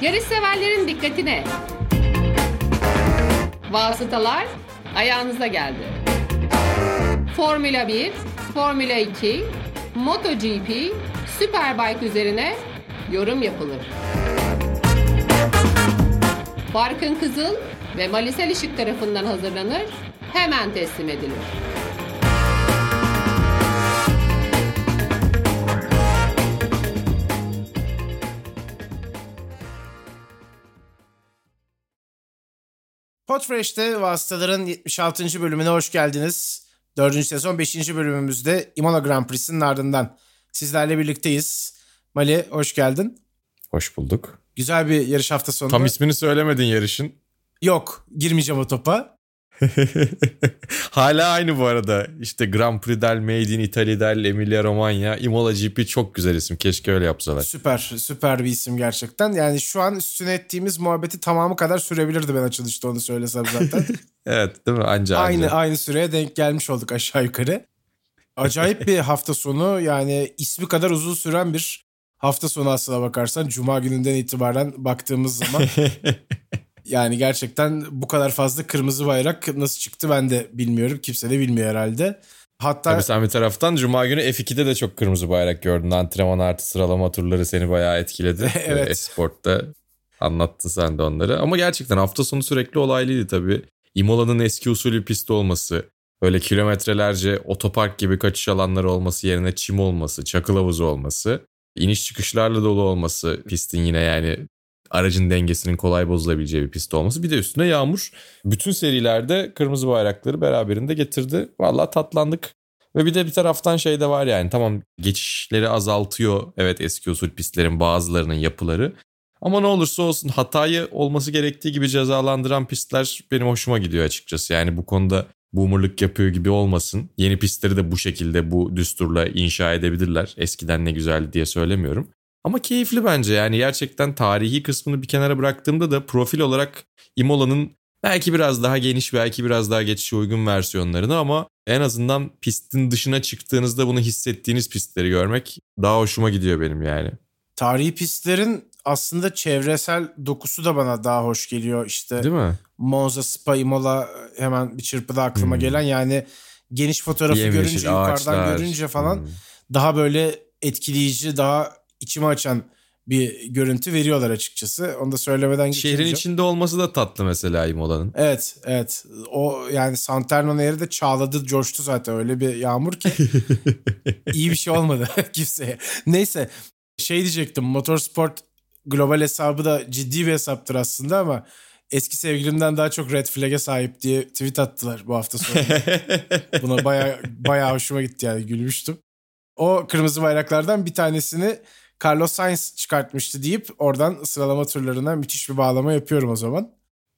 Yarış severlerin dikkatine. Vasıtalar ayağınıza geldi. Formula 1, Formula 2, MotoGP, Superbike üzerine yorum yapılır. Barkın Kızıl ve Malisel Işık tarafından hazırlanır, hemen teslim edilir. Podfresh'te Vasıtaların 76. bölümüne hoş geldiniz. 4. sezon 5. bölümümüzde Imola Grand Prix'sinin ardından sizlerle birlikteyiz. Mali hoş geldin. Hoş bulduk. Güzel bir yarış hafta sonu. Tam ismini söylemedin yarışın. Yok girmeyeceğim o topa. Hala aynı bu arada. İşte Grand Prix del Made in Italy del Emilia Romagna. Imola GP çok güzel isim. Keşke öyle yapsalar. Süper, süper bir isim gerçekten. Yani şu an üstüne ettiğimiz muhabbeti tamamı kadar sürebilirdi ben açılışta onu söylesem zaten. evet değil mi? Anca aynı anca. aynı süreye denk gelmiş olduk aşağı yukarı. Acayip bir hafta sonu yani ismi kadar uzun süren bir hafta sonu aslına bakarsan. Cuma gününden itibaren baktığımız zaman yani gerçekten bu kadar fazla kırmızı bayrak nasıl çıktı ben de bilmiyorum. Kimse de bilmiyor herhalde. Hatta Tabii sen bir taraftan Cuma günü F2'de de çok kırmızı bayrak gördün. Antrenman artı sıralama turları seni bayağı etkiledi. Evet. Esport'ta anlattın sen de onları. Ama gerçekten hafta sonu sürekli olaylıydı tabii. Imola'nın eski usulü pist olması, böyle kilometrelerce otopark gibi kaçış alanları olması yerine çim olması, çakıl havuzu olması, iniş çıkışlarla dolu olması pistin yine yani aracın dengesinin kolay bozulabileceği bir pist olması. Bir de üstüne yağmur. Bütün serilerde kırmızı bayrakları beraberinde getirdi. Vallahi tatlandık. Ve bir de bir taraftan şey de var yani tamam geçişleri azaltıyor. Evet eski usul pistlerin bazılarının yapıları. Ama ne olursa olsun hatayı olması gerektiği gibi cezalandıran pistler benim hoşuma gidiyor açıkçası. Yani bu konuda boomerlık yapıyor gibi olmasın. Yeni pistleri de bu şekilde bu düsturla inşa edebilirler. Eskiden ne güzeldi diye söylemiyorum. Ama keyifli bence yani gerçekten tarihi kısmını bir kenara bıraktığımda da profil olarak Imola'nın belki biraz daha geniş belki biraz daha geçişe uygun versiyonlarını ama en azından pistin dışına çıktığınızda bunu hissettiğiniz pistleri görmek daha hoşuma gidiyor benim yani. tarihi pistlerin aslında çevresel dokusu da bana daha hoş geliyor. İşte Değil mi? Monza, Spa, Imola hemen bir çırpıda aklıma Hmm. gelen yani geniş fotoğrafı Yemyeşil görünce yukarıdan ağaçlar. görünce falan Hmm. daha böyle etkileyici, daha içimi açan bir görüntü veriyorlar açıkçası. Onu da söylemeden Şehrin geçemeyeceğim. içinde olması da tatlı mesela Imola'nın. Evet, evet. O yani Santerno Nehri de çağladı, coştu zaten öyle bir yağmur ki iyi bir şey olmadı kimseye. Neyse şey diyecektim Motorsport global hesabı da ciddi bir hesaptır aslında ama eski sevgilimden daha çok red flag'e sahip diye tweet attılar bu hafta sonu. Buna baya baya hoşuma gitti yani gülmüştüm. O kırmızı bayraklardan bir tanesini Carlos Sainz çıkartmıştı deyip oradan sıralama turlarına müthiş bir bağlama yapıyorum o zaman.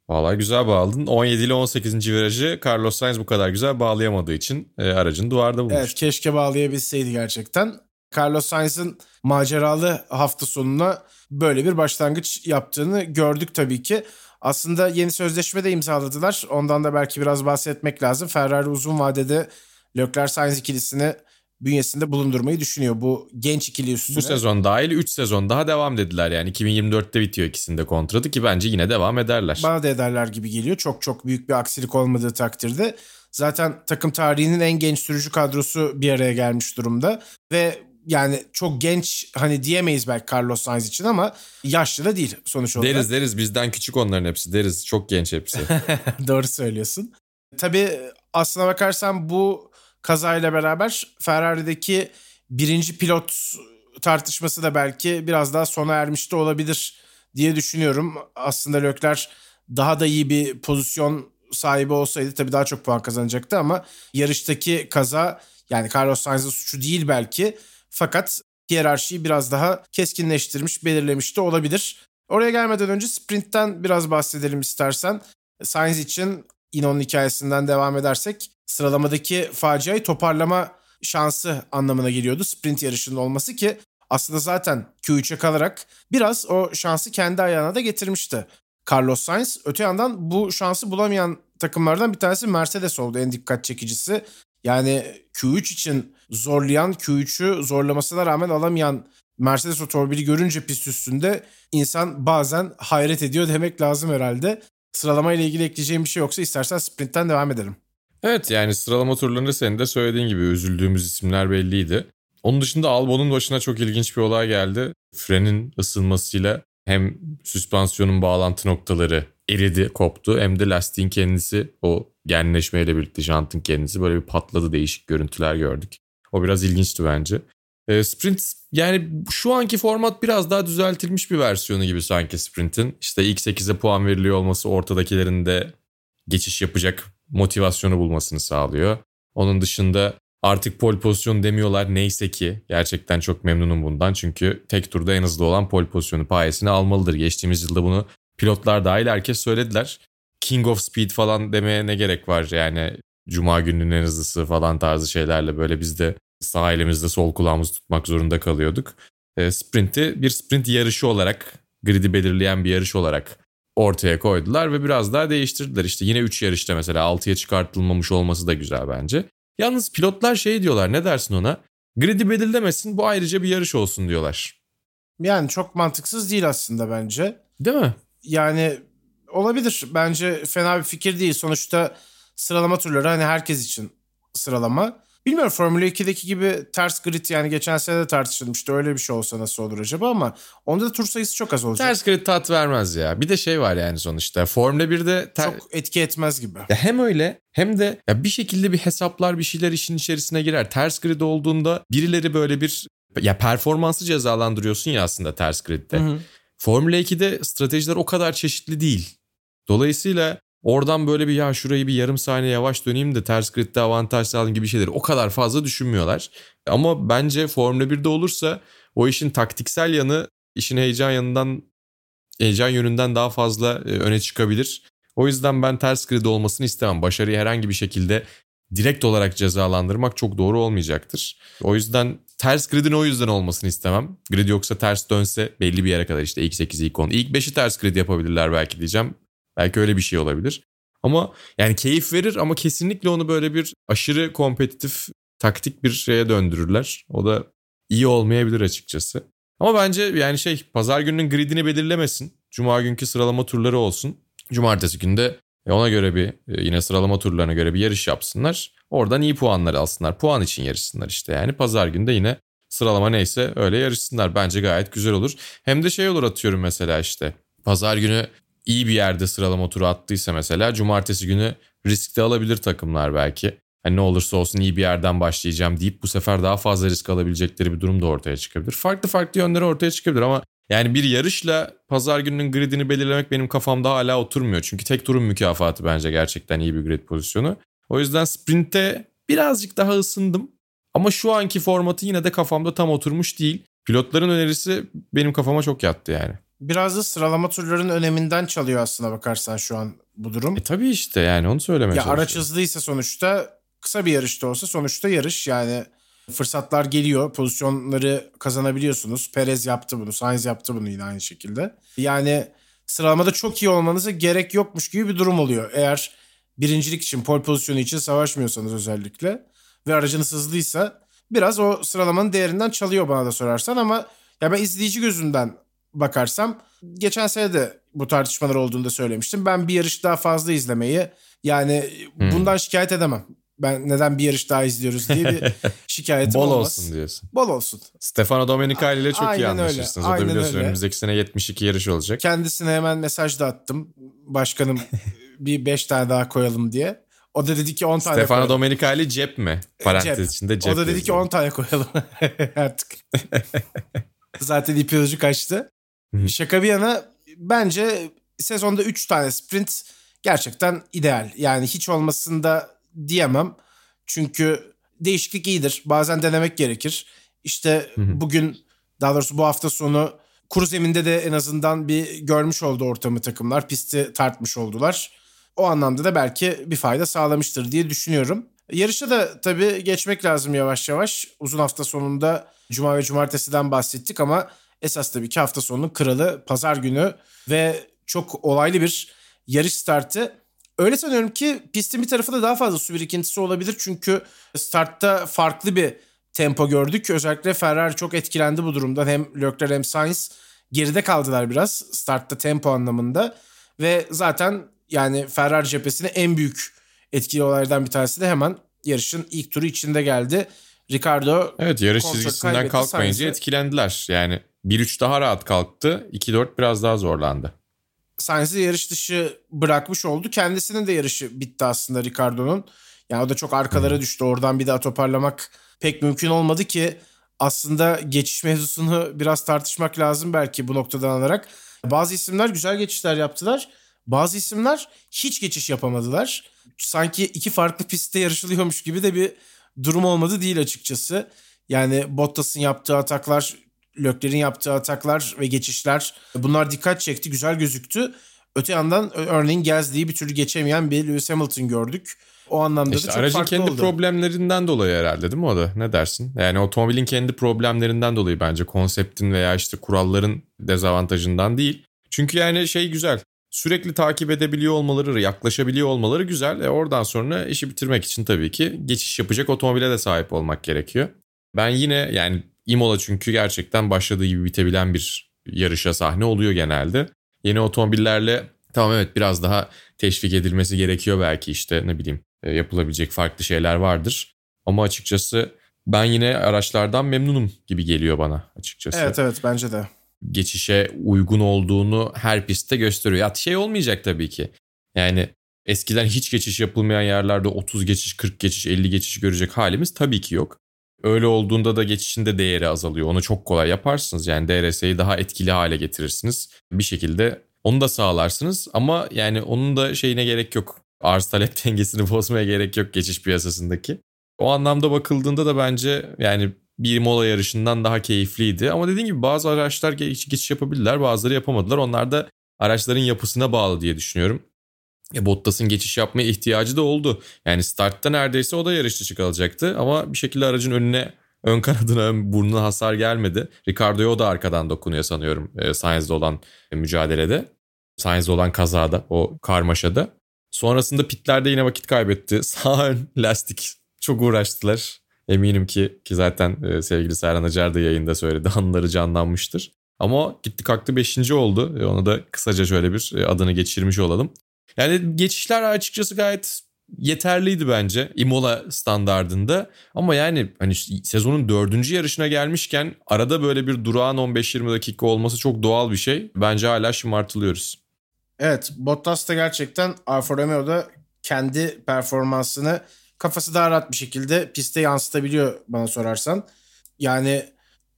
Vallahi güzel bağladın. 17 ile 18. virajı Carlos Sainz bu kadar güzel bağlayamadığı için e, aracın duvarda bulmuş. Evet keşke bağlayabilseydi gerçekten. Carlos Sainz'ın maceralı hafta sonuna böyle bir başlangıç yaptığını gördük tabii ki. Aslında yeni sözleşme de imzaladılar. Ondan da belki biraz bahsetmek lazım. Ferrari uzun vadede Leclerc-Sainz ikilisini bünyesinde bulundurmayı düşünüyor. Bu genç ikili üstüne. Bu sezon dahil 3 sezon daha devam dediler yani 2024'te bitiyor ikisinde kontratı ki bence yine devam ederler. Bana da ederler gibi geliyor. Çok çok büyük bir aksilik olmadığı takdirde. Zaten takım tarihinin en genç sürücü kadrosu bir araya gelmiş durumda. Ve yani çok genç hani diyemeyiz belki Carlos Sainz için ama yaşlı da değil sonuç olarak. Deriz deriz bizden küçük onların hepsi deriz çok genç hepsi. Doğru söylüyorsun. Tabii aslına bakarsan bu kazayla beraber Ferrari'deki birinci pilot tartışması da belki biraz daha sona ermiş de olabilir diye düşünüyorum. Aslında Leclerc daha da iyi bir pozisyon sahibi olsaydı tabii daha çok puan kazanacaktı ama yarıştaki kaza yani Carlos Sainz'ın suçu değil belki fakat hiyerarşiyi biraz daha keskinleştirmiş, belirlemiş de olabilir. Oraya gelmeden önce sprintten biraz bahsedelim istersen. Sainz için yine onun hikayesinden devam edersek sıralamadaki faciayı toparlama şansı anlamına geliyordu sprint yarışının olması ki aslında zaten Q3'e kalarak biraz o şansı kendi ayağına da getirmişti. Carlos Sainz öte yandan bu şansı bulamayan takımlardan bir tanesi Mercedes oldu en dikkat çekicisi. Yani Q3 için zorlayan, Q3'ü zorlamasına rağmen alamayan Mercedes otomobili görünce pist üstünde insan bazen hayret ediyor demek lazım herhalde. Sıralama ile ilgili ekleyeceğim bir şey yoksa istersen sprintten devam edelim. Evet yani sıralama turlarında senin de söylediğin gibi üzüldüğümüz isimler belliydi. Onun dışında Albon'un başına çok ilginç bir olay geldi. Frenin ısınmasıyla hem süspansiyonun bağlantı noktaları eridi, koptu hem de lastiğin kendisi o genleşmeyle birlikte jantın kendisi böyle bir patladı değişik görüntüler gördük. O biraz ilginçti bence. E, sprint yani şu anki format biraz daha düzeltilmiş bir versiyonu gibi sanki sprintin. İşte ilk 8'e puan veriliyor olması ortadakilerin de geçiş yapacak motivasyonu bulmasını sağlıyor. Onun dışında artık pol pozisyon demiyorlar neyse ki gerçekten çok memnunum bundan. Çünkü tek turda en hızlı olan pol pozisyonu payesini almalıdır. Geçtiğimiz yılda bunu pilotlar dahil herkes söylediler. King of Speed falan demeye ne gerek var yani Cuma gününün en hızlısı falan tarzı şeylerle böyle biz de sağ elimizde sol kulağımızı tutmak zorunda kalıyorduk. E, sprinti bir sprint yarışı olarak gridi belirleyen bir yarış olarak ortaya koydular ve biraz daha değiştirdiler. İşte yine 3 yarışta mesela 6'ya çıkartılmamış olması da güzel bence. Yalnız pilotlar şey diyorlar ne dersin ona? Gridi belirlemesin bu ayrıca bir yarış olsun diyorlar. Yani çok mantıksız değil aslında bence. Değil mi? Yani olabilir. Bence fena bir fikir değil. Sonuçta sıralama turları hani herkes için sıralama. Bilmiyorum Formula 2'deki gibi ters grid yani geçen sene de tartışılmıştı. Öyle bir şey olsa nasıl olur acaba ama onda da tur sayısı çok az olacak. Ters grid tat vermez ya. Bir de şey var yani sonuçta. Formula 1'de ter... çok etki etmez gibi. Ya hem öyle hem de ya bir şekilde bir hesaplar bir şeyler işin içerisine girer. Ters grid olduğunda birileri böyle bir ya performansı cezalandırıyorsun ya aslında ters gridde. Hı hı. Formula 2'de stratejiler o kadar çeşitli değil. Dolayısıyla Oradan böyle bir ya şurayı bir yarım saniye yavaş döneyim de ters gridde avantaj sağlayayım gibi şeyleri o kadar fazla düşünmüyorlar. Ama bence Formula 1'de olursa o işin taktiksel yanı işin heyecan yanından heyecan yönünden daha fazla e, öne çıkabilir. O yüzden ben ters grid olmasını istemem. Başarıyı herhangi bir şekilde direkt olarak cezalandırmak çok doğru olmayacaktır. O yüzden ters gridin o yüzden olmasını istemem. Grid yoksa ters dönse belli bir yere kadar işte ilk 8, ilk 10. İlk 5'i ters grid yapabilirler belki diyeceğim. Belki öyle bir şey olabilir. Ama yani keyif verir ama kesinlikle onu böyle bir aşırı kompetitif taktik bir şeye döndürürler. O da iyi olmayabilir açıkçası. Ama bence yani şey pazar gününün gridini belirlemesin. Cuma günkü sıralama turları olsun. Cumartesi günde e, ona göre bir e, yine sıralama turlarına göre bir yarış yapsınlar. Oradan iyi puanlar alsınlar. Puan için yarışsınlar işte. Yani pazar günde yine sıralama neyse öyle yarışsınlar. Bence gayet güzel olur. Hem de şey olur atıyorum mesela işte. Pazar günü iyi bir yerde sıralama turu attıysa mesela cumartesi günü risk de alabilir takımlar belki. Hani ne olursa olsun iyi bir yerden başlayacağım deyip bu sefer daha fazla risk alabilecekleri bir durum da ortaya çıkabilir. Farklı farklı yönleri ortaya çıkabilir ama yani bir yarışla pazar gününün gridini belirlemek benim kafamda hala oturmuyor. Çünkü tek turun mükafatı bence gerçekten iyi bir grid pozisyonu. O yüzden sprinte birazcık daha ısındım. Ama şu anki formatı yine de kafamda tam oturmuş değil. Pilotların önerisi benim kafama çok yattı yani biraz da sıralama turlarının öneminden çalıyor aslında bakarsan şu an bu durum. E tabii işte yani onu söylemeye Ya araç hızlıysa sonuçta kısa bir yarışta olsa sonuçta yarış yani fırsatlar geliyor. Pozisyonları kazanabiliyorsunuz. Perez yaptı bunu. Sainz yaptı bunu yine aynı şekilde. Yani sıralamada çok iyi olmanıza gerek yokmuş gibi bir durum oluyor. Eğer birincilik için, pol pozisyonu için savaşmıyorsanız özellikle ve aracınız hızlıysa biraz o sıralamanın değerinden çalıyor bana da sorarsan ama ya ben izleyici gözünden bakarsam geçen sene de bu tartışmalar olduğunda söylemiştim. Ben bir yarış daha fazla izlemeyi yani hmm. bundan şikayet edemem. Ben neden bir yarış daha izliyoruz diye bir şikayetim Bol olmaz. olsun diyorsun. Bol olsun. Stefano Domenicali ile çok Aynen iyi anlaşırsınız. Öyle. O da biliyorsun öyle. önümüzdeki sene 72 yarış olacak. Kendisine hemen mesaj da attım. Başkanım bir 5 tane daha koyalım diye. O da dedi ki 10 tane Stefano koyalım. Domenicali cep mi? Parantez cep. içinde cep. O da dedi ki 10 tane koyalım artık. Zaten ipi ucu kaçtı. Şaka bir yana bence sezonda 3 tane sprint gerçekten ideal. Yani hiç olmasında diyemem. Çünkü değişiklik iyidir. Bazen denemek gerekir. İşte bugün daha doğrusu bu hafta sonu kuru zeminde de en azından bir görmüş oldu ortamı takımlar. Pisti tartmış oldular. O anlamda da belki bir fayda sağlamıştır diye düşünüyorum. Yarışa da tabii geçmek lazım yavaş yavaş. Uzun hafta sonunda cuma ve cumartesiden bahsettik ama Esas tabii ki hafta sonunun kralı pazar günü ve çok olaylı bir yarış startı. Öyle sanıyorum ki pistin bir tarafında daha fazla su birikintisi olabilir çünkü startta farklı bir tempo gördük. Özellikle Ferrari çok etkilendi bu durumdan. Hem Leclerc hem Sainz geride kaldılar biraz startta tempo anlamında. Ve zaten yani Ferrari cephesine en büyük etkili olaylardan bir tanesi de hemen yarışın ilk turu içinde geldi. Ricardo Evet yarış çizgisinden kalkmayınca Sainz'e. etkilendiler. Yani 1-3 daha rahat kalktı. 2-4 biraz daha zorlandı. Sainz'i yarış dışı bırakmış oldu. Kendisinin de yarışı bitti aslında Ricardo'nun. Yani o da çok arkalara hmm. düştü. Oradan bir daha toparlamak pek mümkün olmadı ki aslında geçiş mevzusunu biraz tartışmak lazım belki bu noktadan alarak. Bazı isimler güzel geçişler yaptılar. Bazı isimler hiç geçiş yapamadılar. Sanki iki farklı pistte yarışılıyormuş gibi de bir durum olmadı değil açıkçası. Yani Bottas'ın yaptığı ataklar, Lökler'in yaptığı ataklar ve geçişler bunlar dikkat çekti, güzel gözüktü. Öte yandan örneğin Gasly'yi bir türlü geçemeyen bir Lewis Hamilton gördük. O anlamda işte da çok aracın farklı kendi oldu. problemlerinden dolayı herhalde değil mi o da? Ne dersin? Yani otomobilin kendi problemlerinden dolayı bence konseptin veya işte kuralların dezavantajından değil. Çünkü yani şey güzel. Sürekli takip edebiliyor olmaları, yaklaşabiliyor olmaları güzel. E oradan sonra işi bitirmek için tabii ki geçiş yapacak otomobile de sahip olmak gerekiyor. Ben yine yani Imola çünkü gerçekten başladığı gibi bitebilen bir yarışa sahne oluyor genelde. Yeni otomobillerle tamam evet biraz daha teşvik edilmesi gerekiyor belki işte ne bileyim e, yapılabilecek farklı şeyler vardır. Ama açıkçası ben yine araçlardan memnunum gibi geliyor bana açıkçası. Evet evet bence de. Geçişe uygun olduğunu her pistte gösteriyor. Ya şey olmayacak tabii ki. Yani eskiden hiç geçiş yapılmayan yerlerde 30 geçiş, 40 geçiş, 50 geçiş görecek halimiz tabii ki yok. Öyle olduğunda da geçişin de değeri azalıyor. Onu çok kolay yaparsınız. Yani DRS'yi daha etkili hale getirirsiniz. Bir şekilde onu da sağlarsınız ama yani onun da şeyine gerek yok arz talep dengesini bozmaya gerek yok geçiş piyasasındaki. O anlamda bakıldığında da bence yani bir mola yarışından daha keyifliydi. Ama dediğim gibi bazı araçlar geç, geçiş yapabildiler bazıları yapamadılar. Onlar da araçların yapısına bağlı diye düşünüyorum. E, Bottas'ın geçiş yapmaya ihtiyacı da oldu. Yani startta neredeyse o da yarış dışı kalacaktı. Ama bir şekilde aracın önüne ön kanadına ön burnuna hasar gelmedi. Ricardo'ya o da arkadan dokunuyor sanıyorum e, Sainz'de olan mücadelede. Sainz'de olan kazada o karmaşada. Sonrasında pitlerde yine vakit kaybetti. Sağ ön lastik çok uğraştılar. Eminim ki ki zaten e, sevgili Serhan Acar da yayında söyledi anıları canlanmıştır. Ama gitti kalktı 5. oldu. E, ona da kısaca şöyle bir e, adını geçirmiş olalım. Yani geçişler açıkçası gayet yeterliydi bence Imola standardında. Ama yani hani sezonun dördüncü yarışına gelmişken arada böyle bir durağın 15-20 dakika olması çok doğal bir şey. Bence hala şımartılıyoruz. Evet Bottas da gerçekten Alfa Romeo'da kendi performansını kafası daha rahat bir şekilde piste yansıtabiliyor bana sorarsan. Yani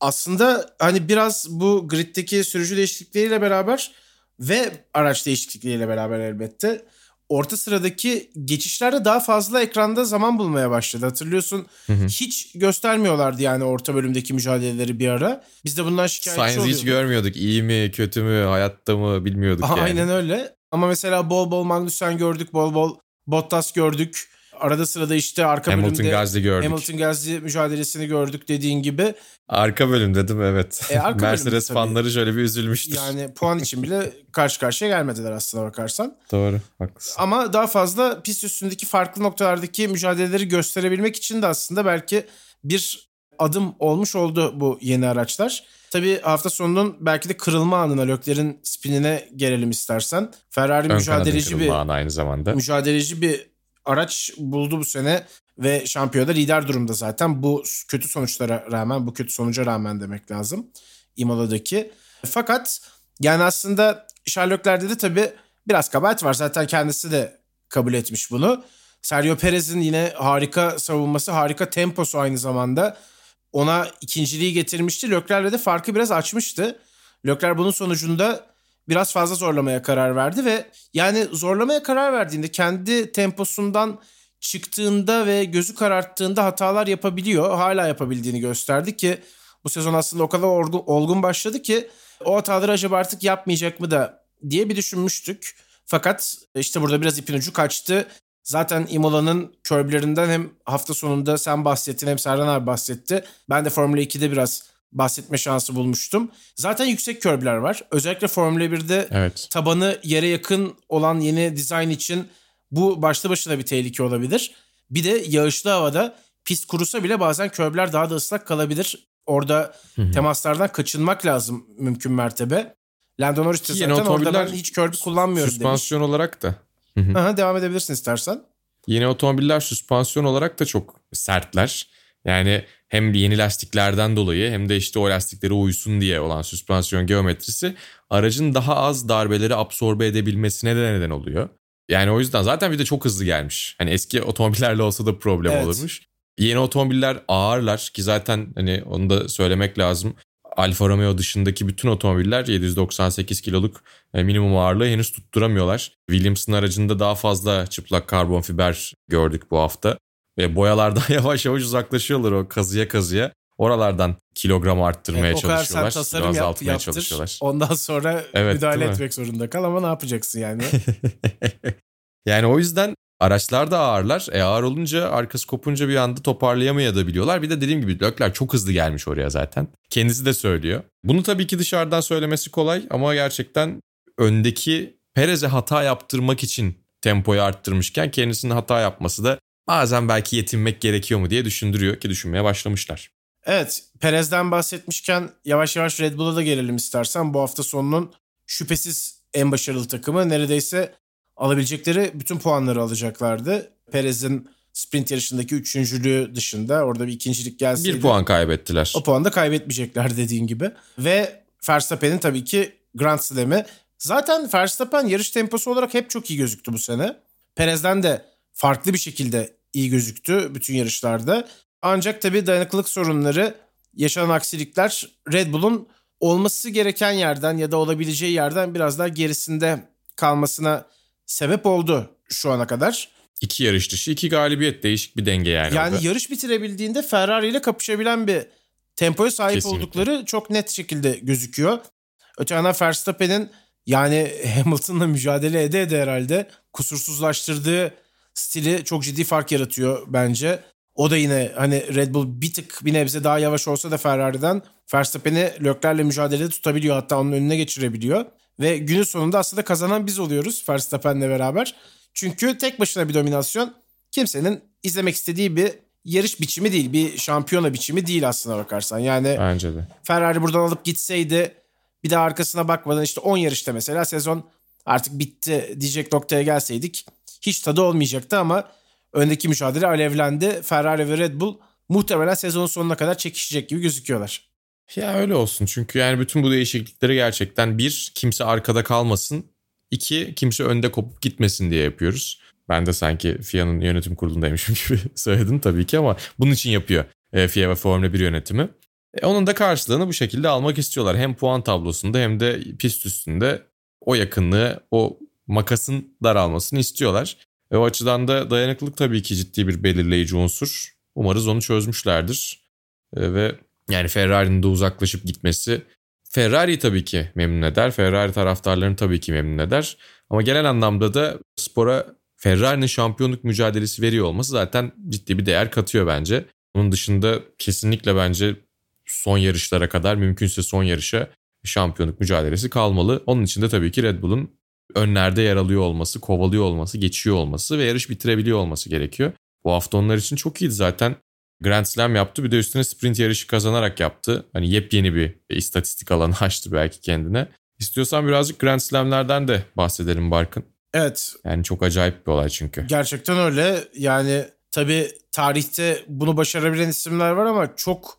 aslında hani biraz bu griddeki sürücü değişiklikleriyle beraber ve araç değişiklikleriyle beraber elbette orta sıradaki geçişlerde daha fazla ekranda zaman bulmaya başladı. Hatırlıyorsun hı hı. hiç göstermiyorlardı yani orta bölümdeki mücadeleleri bir ara. Biz de bundan şikayetçi Science oluyorduk. hiç görmüyorduk. İyi mi kötü mü hayatta mı bilmiyorduk Aha, yani. Aynen öyle. Ama mesela bol bol Magnussen gördük, bol bol Bottas gördük. Arada sırada işte arka Hamilton bölümde Gazli gördük. Hamilton Gazli mücadelesini gördük dediğin gibi. Arka bölüm dedim evet. E, arka Mercedes bölümde, fanları şöyle bir üzülmüştür. Yani puan için bile karşı karşıya gelmediler aslında bakarsan. Doğru haklısın. Ama daha fazla pist üstündeki farklı noktalardaki mücadeleleri gösterebilmek için de aslında belki bir adım olmuş oldu bu yeni araçlar. Tabii hafta sonunun belki de kırılma anına Lökler'in spinine gelelim istersen. Ferrari Ön mücadeleci bir aynı zamanda. Mücadeleci bir araç buldu bu sene ve şampiyonada lider durumda zaten. Bu kötü sonuçlara rağmen, bu kötü sonuca rağmen demek lazım. Imola'daki. Fakat yani aslında Sherlock'lerde de tabii biraz kabahat var. Zaten kendisi de kabul etmiş bunu. Sergio Perez'in yine harika savunması, harika temposu aynı zamanda ona ikinciliği getirmişti. Lökler'le de farkı biraz açmıştı. Lökler bunun sonucunda biraz fazla zorlamaya karar verdi ve yani zorlamaya karar verdiğinde kendi temposundan çıktığında ve gözü kararttığında hatalar yapabiliyor. Hala yapabildiğini gösterdi ki bu sezon aslında o kadar olgun, olgun başladı ki o hataları acaba artık yapmayacak mı da diye bir düşünmüştük. Fakat işte burada biraz ipin ucu kaçtı. Zaten Imola'nın körbülerinden hem hafta sonunda sen bahsettin hem Serhan abi bahsetti. Ben de Formula 2'de biraz bahsetme şansı bulmuştum. Zaten yüksek körbüler var. Özellikle Formula 1'de evet. tabanı yere yakın olan yeni dizayn için bu başlı başına bir tehlike olabilir. Bir de yağışlı havada pist kurusa bile bazen körbler daha da ıslak kalabilir. Orada temaslardan kaçınmak lazım mümkün mertebe. Lando Norris de zaten orada ben hiç körb kullanmıyorum süspansiyon demiş. olarak da. Aha, devam edebilirsin istersen. Yeni otomobiller süspansiyon olarak da çok sertler. Yani hem yeni lastiklerden dolayı hem de işte o lastiklere uysun diye olan süspansiyon geometrisi aracın daha az darbeleri absorbe edebilmesine de neden oluyor. Yani o yüzden zaten bir de çok hızlı gelmiş. Hani eski otomobillerle olsa da problem evet. olurmuş. Yeni otomobiller ağırlar ki zaten hani onu da söylemek lazım. Alfa Romeo dışındaki bütün otomobiller 798 kiloluk e, minimum ağırlığı henüz tutturamıyorlar. Williams'ın aracında daha fazla çıplak karbon fiber gördük bu hafta. Ve boyalardan yavaş yavaş uzaklaşıyorlar o kazıya kazıya. Oralardan kilogram arttırmaya evet, çalışıyorlar. O kadar tasarım yap, yaptır. çalışıyorlar. Ondan sonra evet, müdahale etmek zorunda kal ama ne yapacaksın yani? yani o yüzden araçlar da ağırlar. E ağır olunca arkası kopunca bir anda toparlayamayabiliyorlar. Bir de dediğim gibi Lökler çok hızlı gelmiş oraya zaten. Kendisi de söylüyor. Bunu tabii ki dışarıdan söylemesi kolay ama gerçekten öndeki Perez'e hata yaptırmak için tempoyu arttırmışken kendisinin hata yapması da bazen belki yetinmek gerekiyor mu diye düşündürüyor ki düşünmeye başlamışlar. Evet Perez'den bahsetmişken yavaş yavaş Red Bull'a da gelelim istersen. Bu hafta sonunun şüphesiz en başarılı takımı neredeyse alabilecekleri bütün puanları alacaklardı. Perez'in sprint yarışındaki üçüncülüğü dışında orada bir ikincilik gelseydi. Bir puan kaybettiler. O puanı da kaybetmeyecekler dediğin gibi. Ve Verstappen'in tabii ki Grand Slam'i. Zaten Verstappen yarış temposu olarak hep çok iyi gözüktü bu sene. Perez'den de farklı bir şekilde iyi gözüktü bütün yarışlarda. Ancak tabii dayanıklılık sorunları, yaşanan aksilikler Red Bull'un olması gereken yerden ya da olabileceği yerden biraz daha gerisinde kalmasına sebep oldu şu ana kadar. İki yarış dışı, iki galibiyet değişik bir denge yani. Yani orada. yarış bitirebildiğinde Ferrari ile kapışabilen bir tempoya sahip Kesinlikle. oldukları çok net şekilde gözüküyor. Öte yandan Verstappen'in yani Hamilton'la mücadele ede ede herhalde kusursuzlaştırdığı stili çok ciddi fark yaratıyor bence. O da yine hani Red Bull bir tık bir nebze daha yavaş olsa da Ferrari'den Verstappen'i Leclerc'le mücadelede tutabiliyor. Hatta onun önüne geçirebiliyor. Ve günün sonunda aslında kazanan biz oluyoruz Verstappen'le beraber. Çünkü tek başına bir dominasyon kimsenin izlemek istediği bir yarış biçimi değil. Bir şampiyona biçimi değil aslına bakarsan. Yani Bence de. Ferrari buradan alıp gitseydi bir daha arkasına bakmadan işte 10 yarışta mesela sezon artık bitti diyecek noktaya gelseydik hiç tadı olmayacaktı ama öndeki mücadele alevlendi. Ferrari ve Red Bull muhtemelen sezonun sonuna kadar çekişecek gibi gözüküyorlar. Ya öyle olsun çünkü yani bütün bu değişiklikleri gerçekten bir kimse arkada kalmasın. iki kimse önde kopup gitmesin diye yapıyoruz. Ben de sanki FIA'nın yönetim kurulundaymışım gibi söyledim tabii ki ama bunun için yapıyor e, FIA ve Formula 1 yönetimi. E, onun da karşılığını bu şekilde almak istiyorlar. Hem puan tablosunda hem de pist üstünde o yakınlığı, o makasın daralmasını istiyorlar. Ve o açıdan da dayanıklılık tabii ki ciddi bir belirleyici unsur. Umarız onu çözmüşlerdir. E, ve yani Ferrari'nin de uzaklaşıp gitmesi Ferrari tabii ki memnun eder. Ferrari taraftarlarını tabii ki memnun eder. Ama genel anlamda da spora Ferrari'nin şampiyonluk mücadelesi veriyor olması zaten ciddi bir değer katıyor bence. Onun dışında kesinlikle bence son yarışlara kadar mümkünse son yarışa şampiyonluk mücadelesi kalmalı. Onun için de tabii ki Red Bull'un önlerde yer alıyor olması, kovalıyor olması, geçiyor olması ve yarış bitirebiliyor olması gerekiyor. Bu hafta onlar için çok iyiydi zaten. Grand Slam yaptı bir de üstüne sprint yarışı kazanarak yaptı. Hani yepyeni bir istatistik alanı açtı belki kendine. İstiyorsan birazcık Grand Slam'lerden de bahsedelim Barkın. Evet. Yani çok acayip bir olay çünkü. Gerçekten öyle. Yani tabii tarihte bunu başarabilen isimler var ama çok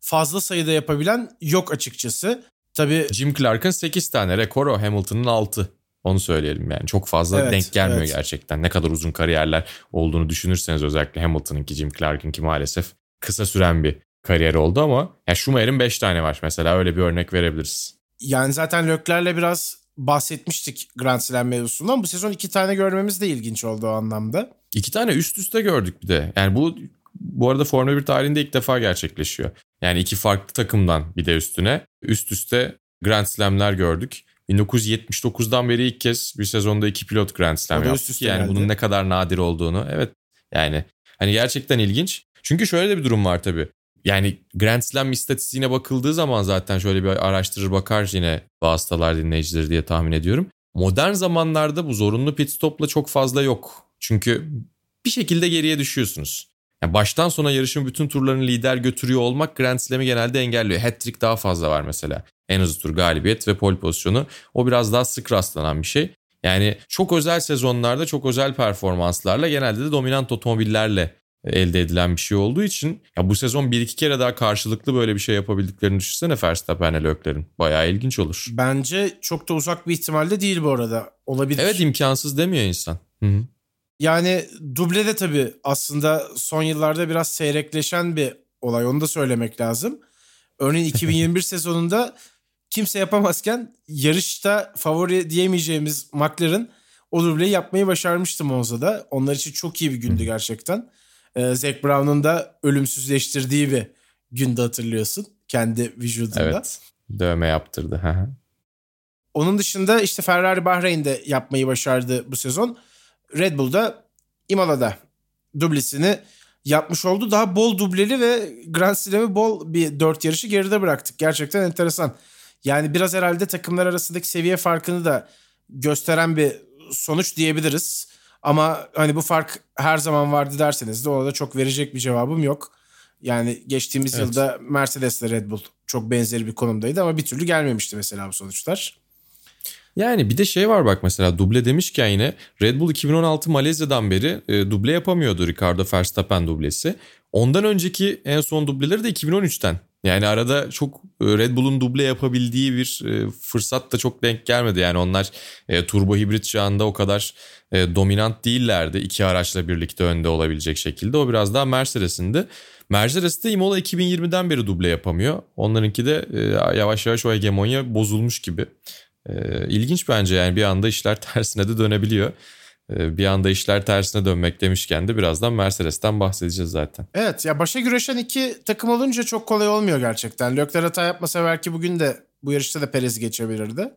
fazla sayıda yapabilen yok açıkçası. Tabii Jim Clark'ın 8 tane rekoru, Hamilton'ın 6. Onu söyleyelim yani. Çok fazla evet, denk gelmiyor evet. gerçekten. Ne kadar uzun kariyerler olduğunu düşünürseniz özellikle Hamilton'ınki, Jim Clark'ınki maalesef kısa süren bir kariyer oldu ama ya Schumacher'in 5 tane var mesela öyle bir örnek verebiliriz. Yani zaten Lökler'le biraz bahsetmiştik Grand Slam mevzusundan. Bu sezon iki tane görmemiz de ilginç oldu o anlamda. İki tane üst üste gördük bir de. Yani bu bu arada Formula 1 tarihinde ilk defa gerçekleşiyor. Yani iki farklı takımdan bir de üstüne üst üste Grand Slam'ler gördük. 1979'dan beri ilk kez bir sezonda iki pilot Grand Slam yaptık. Yani geldi. bunun ne kadar nadir olduğunu. Evet yani hani gerçekten ilginç. Çünkü şöyle de bir durum var tabii. Yani Grand Slam istatistiğine bakıldığı zaman zaten şöyle bir araştırır bakar yine vasıtalar dinleyicileri diye tahmin ediyorum. Modern zamanlarda bu zorunlu pit stopla çok fazla yok. Çünkü bir şekilde geriye düşüyorsunuz. Yani baştan sona yarışın bütün turlarını lider götürüyor olmak Grand Slam'i genelde engelliyor. Hat-trick daha fazla var mesela. En hızlı tur galibiyet ve pol pozisyonu. O biraz daha sık rastlanan bir şey. Yani çok özel sezonlarda çok özel performanslarla genelde de dominant otomobillerle elde edilen bir şey olduğu için ya bu sezon bir iki kere daha karşılıklı böyle bir şey yapabildiklerini düşünsene Verstappen'le Leclerc'in. Bayağı ilginç olur. Bence çok da uzak bir ihtimalle değil bu arada. Olabilir. Evet imkansız demiyor insan. Hı-hı. Yani duble de tabii aslında son yıllarda biraz seyrekleşen bir olay. Onu da söylemek lazım. Örneğin 2021 sezonunda kimse yapamazken yarışta favori diyemeyeceğimiz McLaren o dubleyi yapmayı başarmıştı Monza'da. Onlar için çok iyi bir gündü gerçekten. Ee, Zac Brown'un da ölümsüzleştirdiği bir günde hatırlıyorsun. Kendi vücudunda. Evet. Dövme yaptırdı. Onun dışında işte Ferrari Bahreyn'de yapmayı başardı bu sezon. Red Bull'da Imola'da dublesini yapmış oldu. Daha bol dubleli ve Grand Slam'i bol bir dört yarışı geride bıraktık. Gerçekten enteresan. Yani biraz herhalde takımlar arasındaki seviye farkını da gösteren bir sonuç diyebiliriz. Ama hani bu fark her zaman vardı derseniz de orada çok verecek bir cevabım yok. Yani geçtiğimiz evet. yılda Mercedes ile Red Bull çok benzeri bir konumdaydı ama bir türlü gelmemişti mesela bu sonuçlar. Yani bir de şey var bak mesela duble demişken yine Red Bull 2016 Malezya'dan beri e, duble yapamıyordu Ricardo Verstappen dublesi. Ondan önceki en son dubleleri de 2013'ten. Yani arada çok e, Red Bull'un duble yapabildiği bir e, fırsat da çok denk gelmedi. Yani onlar e, turbo hibrit çağında o kadar dominant değillerdi. iki araçla birlikte önde olabilecek şekilde. O biraz daha Mercedes'indi. Mercedes de Imola 2020'den beri duble yapamıyor. Onlarınki de yavaş yavaş o hegemonya bozulmuş gibi. E, ilginç bence yani bir anda işler tersine de dönebiliyor. E, bir anda işler tersine dönmek demişken de birazdan Mercedes'ten bahsedeceğiz zaten. Evet ya başa güreşen iki takım olunca çok kolay olmuyor gerçekten. Lökler hata yapmasa belki bugün de bu yarışta da Perez geçebilirdi.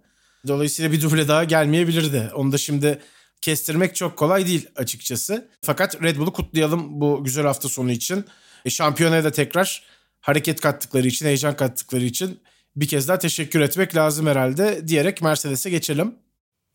Dolayısıyla bir duble daha gelmeyebilirdi. Onu da şimdi kestirmek çok kolay değil açıkçası. Fakat Red Bull'u kutlayalım bu güzel hafta sonu için. E, şampiyonaya da tekrar hareket kattıkları için, heyecan kattıkları için bir kez daha teşekkür etmek lazım herhalde diyerek Mercedes'e geçelim.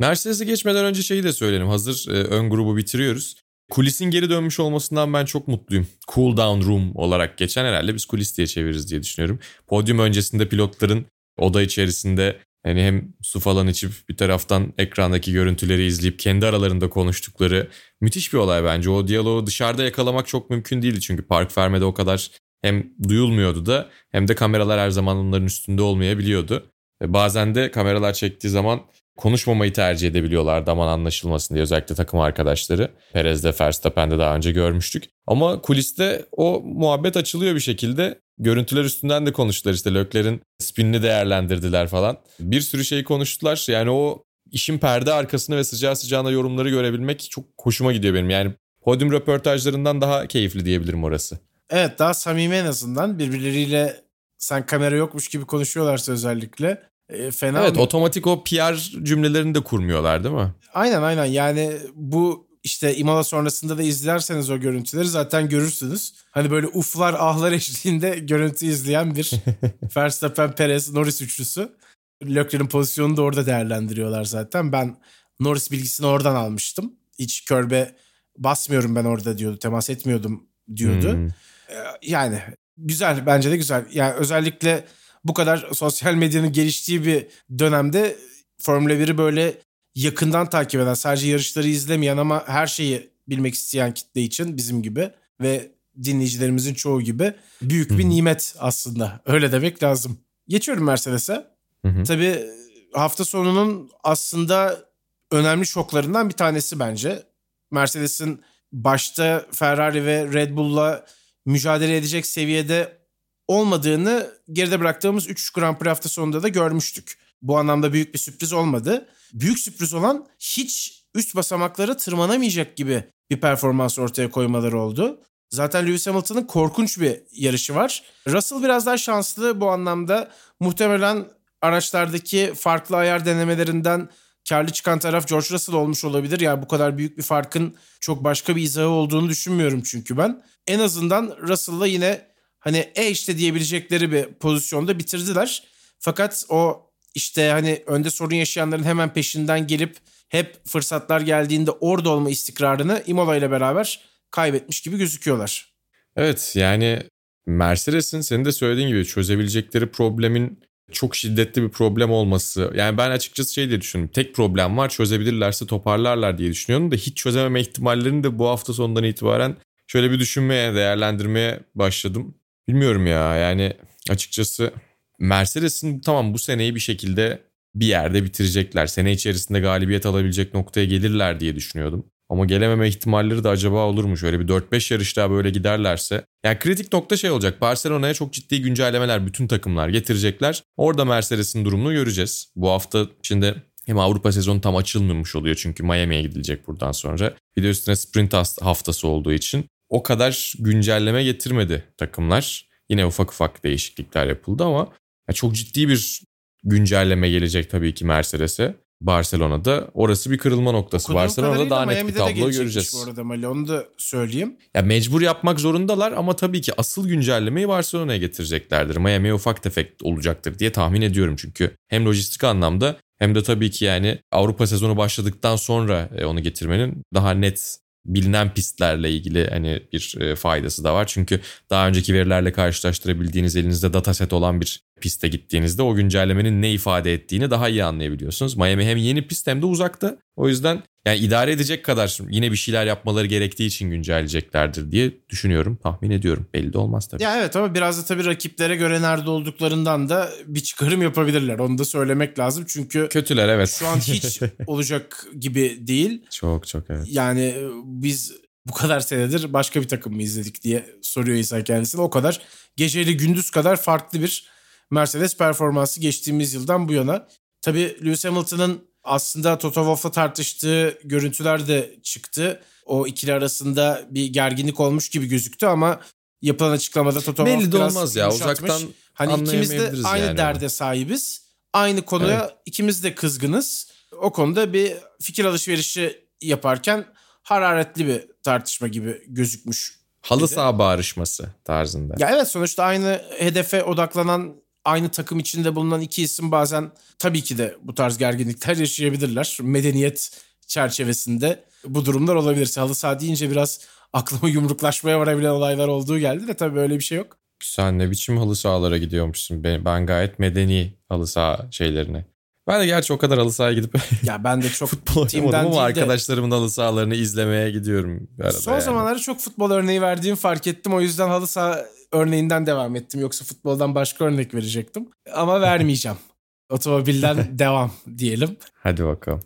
Mercedes'e geçmeden önce şeyi de söyleyelim. Hazır e, ön grubu bitiriyoruz. Kulisin geri dönmüş olmasından ben çok mutluyum. Cool down room olarak geçen herhalde biz kulis diye çeviririz diye düşünüyorum. Podyum öncesinde pilotların oda içerisinde hani hem su falan içip bir taraftan ekrandaki görüntüleri izleyip kendi aralarında konuştukları müthiş bir olay bence. O diyaloğu dışarıda yakalamak çok mümkün değildi çünkü Park Ferme'de o kadar hem duyulmuyordu da hem de kameralar her zaman onların üstünde olmayabiliyordu. Bazen de kameralar çektiği zaman konuşmamayı tercih edebiliyorlar daman anlaşılmasın diye özellikle takım arkadaşları. Perez'de Verstappen'de daha önce görmüştük. Ama kuliste o muhabbet açılıyor bir şekilde. Görüntüler üstünden de konuştular işte Lökler'in spinini değerlendirdiler falan. Bir sürü şey konuştular. Yani o işin perde arkasını ve sıcağı sıcağına yorumları görebilmek çok hoşuma gidiyor benim. Yani podyum röportajlarından daha keyifli diyebilirim orası. Evet daha samimi en azından birbirleriyle sen kamera yokmuş gibi konuşuyorlarsa özellikle e, fena Evet mı? otomatik o PR cümlelerini de kurmuyorlar değil mi? Aynen aynen yani bu işte Imola sonrasında da izlerseniz o görüntüleri zaten görürsünüz. Hani böyle uflar ahlar eşliğinde görüntü izleyen bir Verstappen, Perez, Norris üçlüsü. Leclerc'in pozisyonunu da orada değerlendiriyorlar zaten. Ben Norris bilgisini oradan almıştım. Hiç körbe basmıyorum ben orada diyordu. Temas etmiyordum diyordu. Hmm. Yani güzel bence de güzel. Yani özellikle bu kadar sosyal medyanın geliştiği bir dönemde Formula 1'i böyle yakından takip eden, sadece yarışları izlemeyen ama her şeyi bilmek isteyen kitle için bizim gibi ve dinleyicilerimizin çoğu gibi büyük bir Hı-hı. nimet aslında. Öyle demek lazım. Geçiyorum Mercedes'e. Tabii hafta sonunun aslında önemli şoklarından bir tanesi bence. Mercedes'in başta Ferrari ve Red Bull'la mücadele edecek seviyede olmadığını geride bıraktığımız 3 Grand Prix hafta sonunda da görmüştük. Bu anlamda büyük bir sürpriz olmadı. Büyük sürpriz olan hiç üst basamaklara tırmanamayacak gibi bir performans ortaya koymaları oldu. Zaten Lewis Hamilton'ın korkunç bir yarışı var. Russell biraz daha şanslı bu anlamda. Muhtemelen araçlardaki farklı ayar denemelerinden karlı çıkan taraf George Russell olmuş olabilir. Yani bu kadar büyük bir farkın çok başka bir izahı olduğunu düşünmüyorum çünkü ben. En azından Russell'la yine hani e işte diyebilecekleri bir pozisyonda bitirdiler. Fakat o işte hani önde sorun yaşayanların hemen peşinden gelip hep fırsatlar geldiğinde orada olma istikrarını Imola ile beraber kaybetmiş gibi gözüküyorlar. Evet yani Mercedes'in senin de söylediğin gibi çözebilecekleri problemin çok şiddetli bir problem olması. Yani ben açıkçası şey diye düşünüyorum. Tek problem var çözebilirlerse toparlarlar diye düşünüyorum da hiç çözememe ihtimallerini de bu hafta sonundan itibaren şöyle bir düşünmeye, değerlendirmeye başladım. Bilmiyorum ya yani açıkçası Mercedes'in tamam bu seneyi bir şekilde bir yerde bitirecekler. Sene içerisinde galibiyet alabilecek noktaya gelirler diye düşünüyordum. Ama gelememe ihtimalleri de acaba olur mu? Şöyle bir 4-5 yarış daha böyle giderlerse. Yani kritik nokta şey olacak. Barcelona'ya çok ciddi güncellemeler bütün takımlar getirecekler. Orada Mercedes'in durumunu göreceğiz. Bu hafta içinde hem Avrupa sezonu tam açılmamış oluyor çünkü Miami'ye gidilecek buradan sonra. Bir de üstüne sprint haftası olduğu için o kadar güncelleme getirmedi takımlar. Yine ufak ufak değişiklikler yapıldı ama çok ciddi bir güncelleme gelecek tabii ki Mercedes'e. Barcelona'da orası bir kırılma noktası. Okuduğum Barcelona'da daha net bir tablo göreceğiz. Bu arada Mali onu da söyleyeyim. Ya mecbur yapmak zorundalar ama tabii ki asıl güncellemeyi Barcelona'ya getireceklerdir. Miami'ye ufak tefek olacaktır diye tahmin ediyorum çünkü hem lojistik anlamda hem de tabii ki yani Avrupa sezonu başladıktan sonra e, onu getirmenin daha net bilinen pistlerle ilgili hani bir e, faydası da var. Çünkü daha önceki verilerle karşılaştırabildiğiniz elinizde dataset olan bir piste gittiğinizde o güncellemenin ne ifade ettiğini daha iyi anlayabiliyorsunuz. Miami hem yeni pist hem de uzakta. O yüzden yani idare edecek kadar yine bir şeyler yapmaları gerektiği için güncelleyeceklerdir diye düşünüyorum, tahmin ediyorum. Belli de olmaz tabii. Ya evet ama biraz da tabii rakiplere göre nerede olduklarından da bir çıkarım yapabilirler. Onu da söylemek lazım. Çünkü kötüler evet. Şu an hiç olacak gibi değil. Çok çok evet. Yani biz bu kadar senedir başka bir takım mı izledik diye soruyor İsa kendisine. O kadar geceyle gündüz kadar farklı bir Mercedes performansı geçtiğimiz yıldan bu yana. Tabii Lewis Hamilton'ın aslında Toto Wolff'la tartıştığı görüntüler de çıktı. O ikili arasında bir gerginlik olmuş gibi gözüktü ama yapılan açıklamada Toto Belli Wolff biraz olmaz ya uzaktan Hani ikimiz de aynı yani derde sahibiz. Aynı konuya evet. ikimiz de kızgınız. O konuda bir fikir alışverişi yaparken hararetli bir tartışma gibi gözükmüş. Halı saha bağrışması tarzında. Ya evet sonuçta aynı hedefe odaklanan aynı takım içinde bulunan iki isim bazen tabii ki de bu tarz gerginlikler yaşayabilirler. Medeniyet çerçevesinde bu durumlar olabilir. Halı saha deyince biraz aklıma yumruklaşmaya varabilen olaylar olduğu geldi de tabii böyle bir şey yok. Sen ne biçim halı sahalara gidiyormuşsun? Ben, ben gayet medeni halı saha şeylerine. Ben de gerçi o kadar halı sahaya gidip ya ben de çok futbol oynamadım ama arkadaşlarımın halı sahalarını izlemeye gidiyorum. Son yani. zamanlarda çok futbol örneği verdiğimi fark ettim. O yüzden halı saha örneğinden devam ettim. Yoksa futboldan başka örnek verecektim. Ama vermeyeceğim. Otomobilden devam diyelim. Hadi bakalım.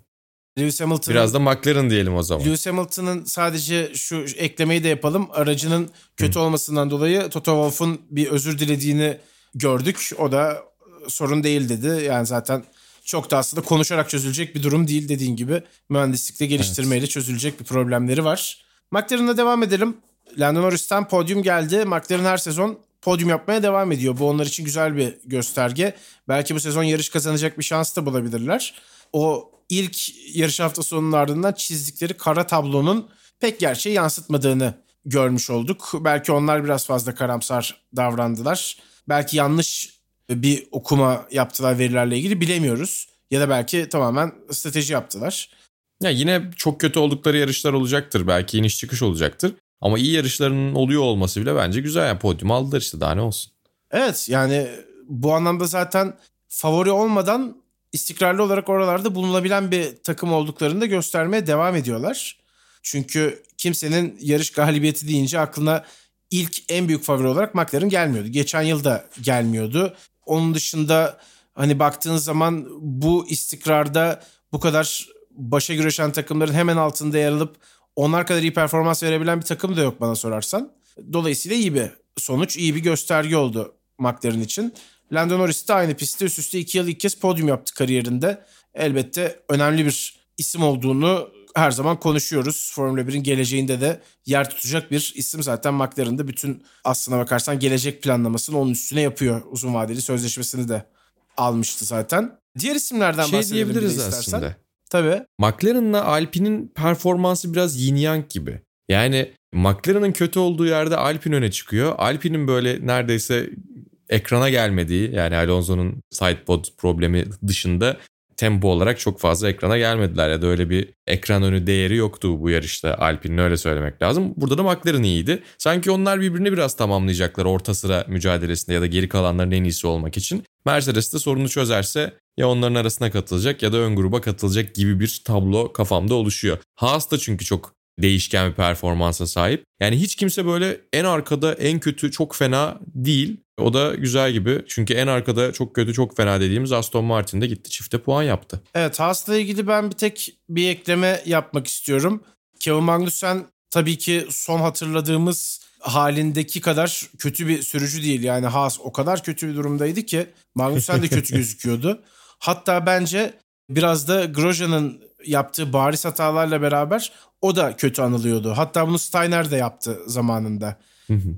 Lewis Hamilton Biraz da McLaren diyelim o zaman. Lewis Hamilton'ın sadece şu eklemeyi de yapalım. Aracının kötü Hı. olmasından dolayı Toto Wolff'un bir özür dilediğini gördük. O da sorun değil dedi. Yani zaten çok da aslında konuşarak çözülecek bir durum değil dediğin gibi. Mühendislikte geliştirmeyle evet. çözülecek bir problemleri var. McLaren'la devam edelim. Lando Norris'ten podyum geldi. McLaren her sezon podyum yapmaya devam ediyor. Bu onlar için güzel bir gösterge. Belki bu sezon yarış kazanacak bir şans da bulabilirler. O ilk yarış hafta sonunun ardından çizdikleri kara tablonun pek gerçeği yansıtmadığını görmüş olduk. Belki onlar biraz fazla karamsar davrandılar. Belki yanlış bir okuma yaptılar verilerle ilgili bilemiyoruz. Ya da belki tamamen strateji yaptılar. Ya yine çok kötü oldukları yarışlar olacaktır. Belki iniş çıkış olacaktır. Ama iyi yarışlarının oluyor olması bile bence güzel. Yani podyum aldılar işte daha ne olsun. Evet yani bu anlamda zaten favori olmadan istikrarlı olarak oralarda bulunabilen bir takım olduklarını da göstermeye devam ediyorlar. Çünkü kimsenin yarış galibiyeti deyince aklına ilk en büyük favori olarak McLaren gelmiyordu. Geçen yıl da gelmiyordu. Onun dışında hani baktığınız zaman bu istikrarda bu kadar başa güreşen takımların hemen altında yer alıp onlar kadar iyi performans verebilen bir takım da yok bana sorarsan. Dolayısıyla iyi bir sonuç, iyi bir gösterge oldu McLaren için. Lando Norris de aynı pistte üst üste iki yıl ilk kez podyum yaptı kariyerinde. Elbette önemli bir isim olduğunu her zaman konuşuyoruz. Formula 1'in geleceğinde de yer tutacak bir isim zaten McLaren'da bütün aslına bakarsan gelecek planlamasını onun üstüne yapıyor. Uzun vadeli sözleşmesini de almıştı zaten. Diğer isimlerden şey bahsedelim diyebiliriz istersen. aslında. Tabii. McLaren'la Alpine'in performansı biraz yin yang gibi. Yani McLaren'ın kötü olduğu yerde Alpine öne çıkıyor. Alpine'in böyle neredeyse ekrana gelmediği yani Alonso'nun sidepod problemi dışında tempo olarak çok fazla ekrana gelmediler ya da öyle bir ekran önü değeri yoktu bu yarışta Alpine'in öyle söylemek lazım. Burada da McLaren iyiydi. Sanki onlar birbirini biraz tamamlayacaklar orta sıra mücadelesinde ya da geri kalanların en iyisi olmak için. Mercedes de sorunu çözerse ya onların arasına katılacak ya da ön gruba katılacak gibi bir tablo kafamda oluşuyor. Haas da çünkü çok değişken bir performansa sahip. Yani hiç kimse böyle en arkada en kötü çok fena değil. O da güzel gibi. Çünkü en arkada çok kötü çok fena dediğimiz Aston Martin de gitti çifte puan yaptı. Evet Haas'la ilgili ben bir tek bir ekleme yapmak istiyorum. Kevin Magnussen tabii ki son hatırladığımız halindeki kadar kötü bir sürücü değil. Yani Haas o kadar kötü bir durumdaydı ki Magnussen de kötü gözüküyordu. Hatta bence biraz da Grosjean'ın yaptığı bariz hatalarla beraber o da kötü anılıyordu. Hatta bunu Steiner de yaptı zamanında.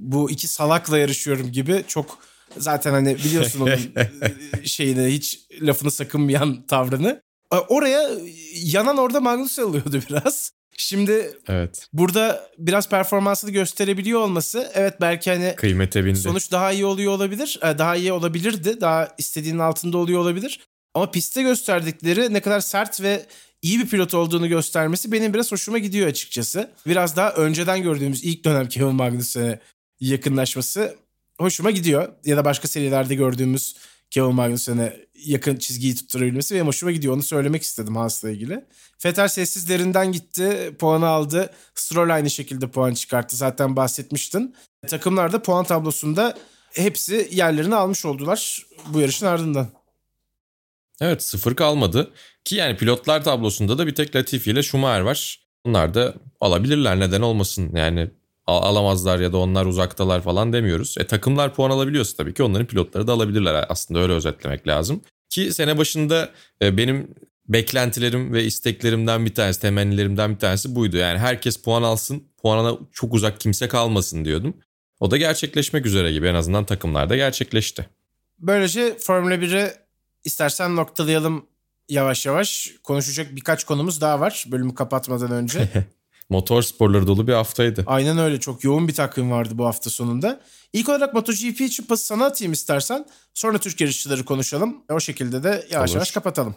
Bu iki salakla yarışıyorum gibi çok zaten hani biliyorsun onun şeyini hiç lafını sakınmayan tavrını. Oraya yanan orada Magnussen oluyordu biraz. Şimdi evet. burada biraz performansını gösterebiliyor olması evet belki hani kıymete bindi. Sonuç daha iyi oluyor olabilir. Daha iyi olabilirdi. Daha istediğinin altında oluyor olabilir. Ama pistte gösterdikleri ne kadar sert ve iyi bir pilot olduğunu göstermesi benim biraz hoşuma gidiyor açıkçası. Biraz daha önceden gördüğümüz ilk dönem Kevin Magnussen'e yakınlaşması hoşuma gidiyor. Ya da başka serilerde gördüğümüz Kevin Magnussen'e yakın çizgiyi tutturabilmesi benim hoşuma gidiyor. Onu söylemek istedim Haas'la ilgili. Fetter sessizlerinden gitti, puanı aldı. Stroll aynı şekilde puan çıkarttı. Zaten bahsetmiştin. Takımlarda puan tablosunda hepsi yerlerini almış oldular bu yarışın ardından. Evet sıfır kalmadı. Ki yani pilotlar tablosunda da bir tek Latifi ile Schumacher var. Bunlar da alabilirler neden olmasın. Yani alamazlar ya da onlar uzaktalar falan demiyoruz. E takımlar puan alabiliyorsa tabii ki onların pilotları da alabilirler aslında öyle özetlemek lazım. Ki sene başında e, benim beklentilerim ve isteklerimden bir tanesi, temennilerimden bir tanesi buydu. Yani herkes puan alsın, puanına çok uzak kimse kalmasın diyordum. O da gerçekleşmek üzere gibi en azından takımlarda gerçekleşti. Böylece Formula 1'e istersen noktalayalım yavaş yavaş. Konuşacak birkaç konumuz daha var bölümü kapatmadan önce. Motor sporları dolu bir haftaydı. Aynen öyle çok yoğun bir takvim vardı bu hafta sonunda. İlk olarak MotoGP için pası sana atayım istersen. Sonra Türk yarışçıları konuşalım. O şekilde de yavaş Olur. yavaş kapatalım.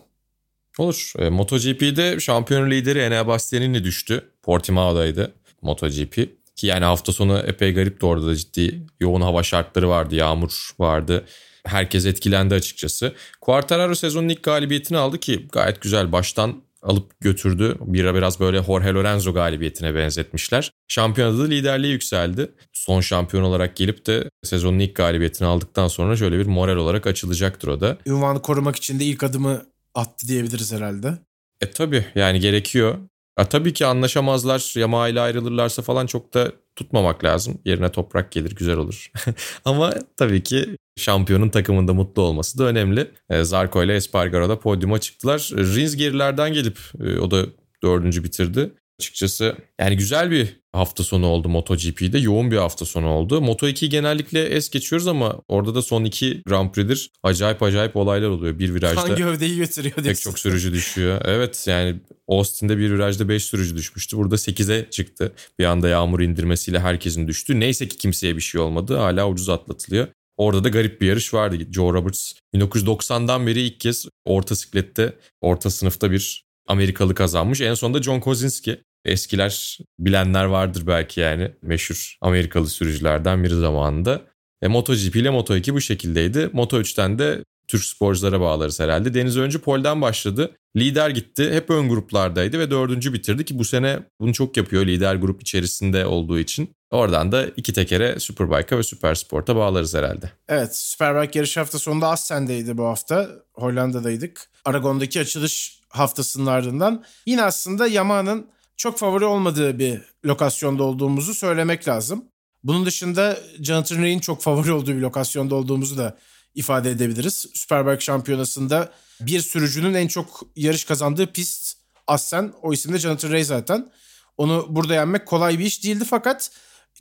Olur. E, MotoGP'de şampiyon lideri Enea Bastianini düştü. Portimao'daydı MotoGP. Ki yani hafta sonu epey garipti orada da ciddi yoğun hava şartları vardı. Yağmur vardı herkes etkilendi açıkçası. Quartararo sezonun ilk galibiyetini aldı ki gayet güzel baştan alıp götürdü. Bir biraz böyle Jorge Lorenzo galibiyetine benzetmişler. Şampiyonada da liderliğe yükseldi. Son şampiyon olarak gelip de sezonun ilk galibiyetini aldıktan sonra şöyle bir moral olarak açılacaktır o da. Ünvanı korumak için de ilk adımı attı diyebiliriz herhalde. E tabi yani gerekiyor. Ya tabii ki anlaşamazlar, Yamaha ile ayrılırlarsa falan çok da tutmamak lazım. Yerine toprak gelir güzel olur. Ama tabii ki şampiyonun takımında mutlu olması da önemli. E, Zarko ile Espargaro da podyuma çıktılar. Rins gerilerden gelip e, o da dördüncü bitirdi. Açıkçası yani güzel bir hafta sonu oldu MotoGP'de. Yoğun bir hafta sonu oldu. Moto2 genellikle es geçiyoruz ama orada da son iki Grand Prix'dir acayip acayip olaylar oluyor. Bir virajda kan gövdeyi götürüyor diyorsun. Pek çok sürücü düşüyor. Evet yani Austin'de bir virajda 5 sürücü düşmüştü. Burada 8'e çıktı. Bir anda yağmur indirmesiyle herkesin düştü. Neyse ki kimseye bir şey olmadı. Hala ucuz atlatılıyor. Orada da garip bir yarış vardı. Joe Roberts 1990'dan beri ilk kez orta siklette, orta sınıfta bir Amerikalı kazanmış. En sonunda John Kozinski. Eskiler bilenler vardır belki yani. Meşhur Amerikalı sürücülerden biri zamanında. E, MotoGP ile Moto2 bu şekildeydi. Moto3'ten de Türk sporculara bağlarız herhalde. Deniz Öncü polden başladı. Lider gitti. Hep ön gruplardaydı ve dördüncü bitirdi ki bu sene bunu çok yapıyor lider grup içerisinde olduğu için. Oradan da iki tekere Superbike'a ve Supersport'a bağlarız herhalde. Evet Superbike yarış hafta sonunda Assen'deydi bu hafta. Hollanda'daydık. Aragon'daki açılış haftasının ardından. Yine aslında Yamaha'nın çok favori olmadığı bir lokasyonda olduğumuzu söylemek lazım. Bunun dışında Jonathan Ray'in çok favori olduğu bir lokasyonda olduğumuzu da ifade edebiliriz. Superbike şampiyonasında bir sürücünün en çok yarış kazandığı pist Assen. O isimde Jonathan Ray zaten. Onu burada yenmek kolay bir iş değildi fakat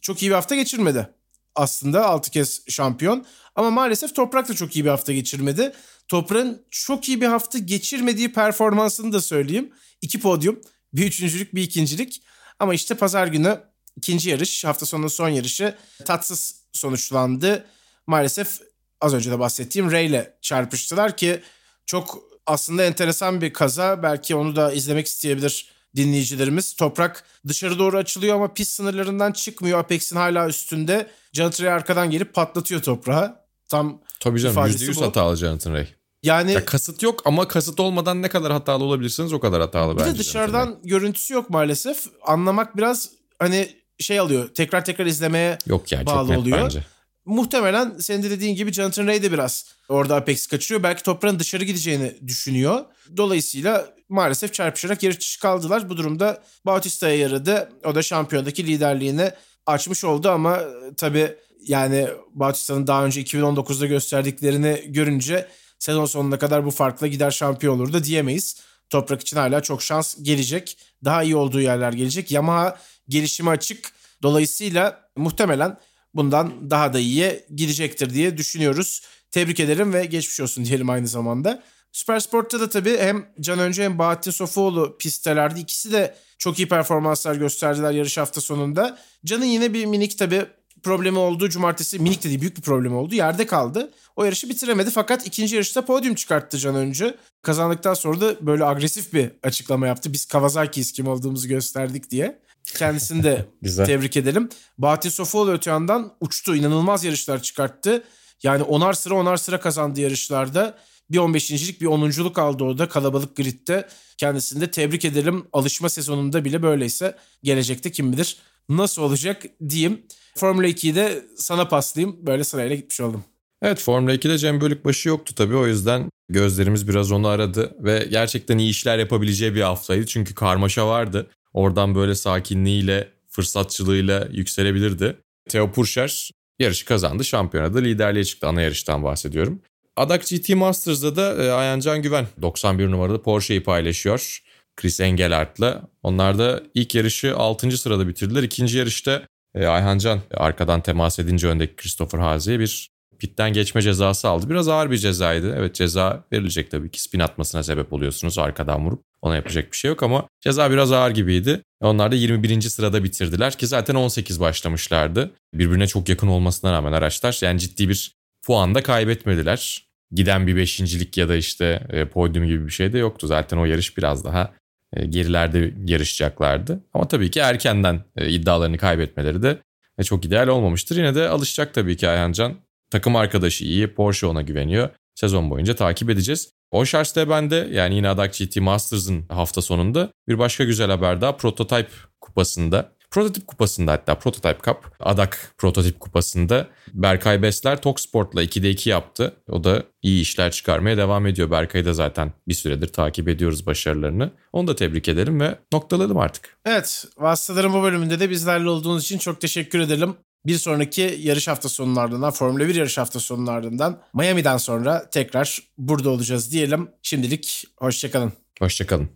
çok iyi bir hafta geçirmedi. Aslında 6 kez şampiyon. Ama maalesef Toprak da çok iyi bir hafta geçirmedi. Toprak'ın çok iyi bir hafta geçirmediği performansını da söyleyeyim. İki podyum, bir üçüncülük, bir ikincilik. Ama işte pazar günü ikinci yarış, hafta sonu son yarışı tatsız sonuçlandı. Maalesef az önce de bahsettiğim Ray ile çarpıştılar ki çok aslında enteresan bir kaza. Belki onu da izlemek isteyebilir dinleyicilerimiz. Toprak dışarı doğru açılıyor ama pist sınırlarından çıkmıyor. Apex'in hala üstünde. Jonathan Ray arkadan gelip patlatıyor toprağı. Tam Tabii canım ifadesi %100 bu. hatalı Jonathan Ray. yani Ya kasıt yok ama kasıt olmadan ne kadar hatalı olabilirsiniz o kadar hatalı bir bence. de dışarıdan görüntüsü yok maalesef. Anlamak biraz hani şey alıyor. Tekrar tekrar izlemeye Yok yani bağlı çok oluyor. bence. muhtemelen senin de dediğin gibi Jonathan Ray de biraz orada Apex kaçırıyor. Belki toprağın dışarı gideceğini düşünüyor. Dolayısıyla maalesef çarpışarak yarış dışı kaldılar. Bu durumda Bautista'ya yaradı. O da şampiyondaki liderliğini açmış oldu ama e, tabii yani Bautista'nın daha önce 2019'da gösterdiklerini görünce sezon sonuna kadar bu farkla gider şampiyon olur da diyemeyiz. Toprak için hala çok şans gelecek. Daha iyi olduğu yerler gelecek. Yamaha gelişime açık. Dolayısıyla muhtemelen bundan daha da iyiye gidecektir diye düşünüyoruz. Tebrik ederim ve geçmiş olsun diyelim aynı zamanda. Süpersport'ta da tabii hem Can Önce hem Bahattin Sofuoğlu pistelerde ikisi de çok iyi performanslar gösterdiler yarış hafta sonunda. Can'ın yine bir minik tabii problemi olduğu cumartesi minik de değil büyük bir problemi oldu. Yerde kaldı. O yarışı bitiremedi fakat ikinci yarışta podyum çıkarttı Can Öncü. Kazandıktan sonra da böyle agresif bir açıklama yaptı. Biz Kawasaki'yiz kim olduğumuzu gösterdik diye. Kendisini de tebrik edelim. Bahattin Sofuoğlu öte yandan uçtu. inanılmaz yarışlar çıkarttı. Yani onar sıra onar sıra kazandı yarışlarda. Bir 15.lik bir 10'unculuk aldı orada kalabalık gridde. Kendisini de tebrik edelim. Alışma sezonunda bile böyleyse gelecekte kim bilir nasıl olacak diyeyim. Formula 2'yi de sana paslayayım. Böyle sırayla gitmiş oldum. Evet Formula 2'de Cem Bölükbaşı yoktu tabii o yüzden gözlerimiz biraz onu aradı ve gerçekten iyi işler yapabileceği bir haftaydı. Çünkü karmaşa vardı. Oradan böyle sakinliğiyle, fırsatçılığıyla yükselebilirdi. Theo Purcher yarışı kazandı. Şampiyonada liderliğe çıktı. Ana yarıştan bahsediyorum. Adak GT Masters'da da e, Ayhancan Güven 91 numaralı Porsche'yi paylaşıyor. Chris Engelhart'la. Onlar da ilk yarışı 6. sırada bitirdiler. İkinci yarışta e, Ayhancan arkadan temas edince öndeki Christopher Hazi'ye bir pitten geçme cezası aldı. Biraz ağır bir cezaydı. Evet ceza verilecek tabii ki. Spin atmasına sebep oluyorsunuz arkadan vurup. Ona yapacak bir şey yok ama ceza biraz ağır gibiydi. Onlar da 21. sırada bitirdiler ki zaten 18 başlamışlardı. Birbirine çok yakın olmasına rağmen araçlar yani ciddi bir puan da kaybetmediler. Giden bir beşincilik ya da işte e, podyum gibi bir şey de yoktu. Zaten o yarış biraz daha e, gerilerde yarışacaklardı. Ama tabii ki erkenden e, iddialarını kaybetmeleri de e, çok ideal olmamıştır. Yine de alışacak tabii ki Ayhancan. Takım arkadaşı iyi, Porsche ona güveniyor. Sezon boyunca takip edeceğiz. O şarjda bende yani yine Adak GT Masters'ın hafta sonunda bir başka güzel haber daha Prototype kupasında. Prototip kupasında hatta Prototype Cup, Adak Prototip kupasında Berkay Besler Toksport'la 2'de 2 yaptı. O da iyi işler çıkarmaya devam ediyor. Berkay'ı da zaten bir süredir takip ediyoruz başarılarını. Onu da tebrik edelim ve noktaladım artık. Evet, Vasıtaların bu bölümünde de bizlerle olduğunuz için çok teşekkür edelim. Bir sonraki yarış hafta sonlarından, Formula 1 yarış hafta sonlarından Miami'den sonra tekrar burada olacağız diyelim. Şimdilik hoşçakalın. Hoşçakalın.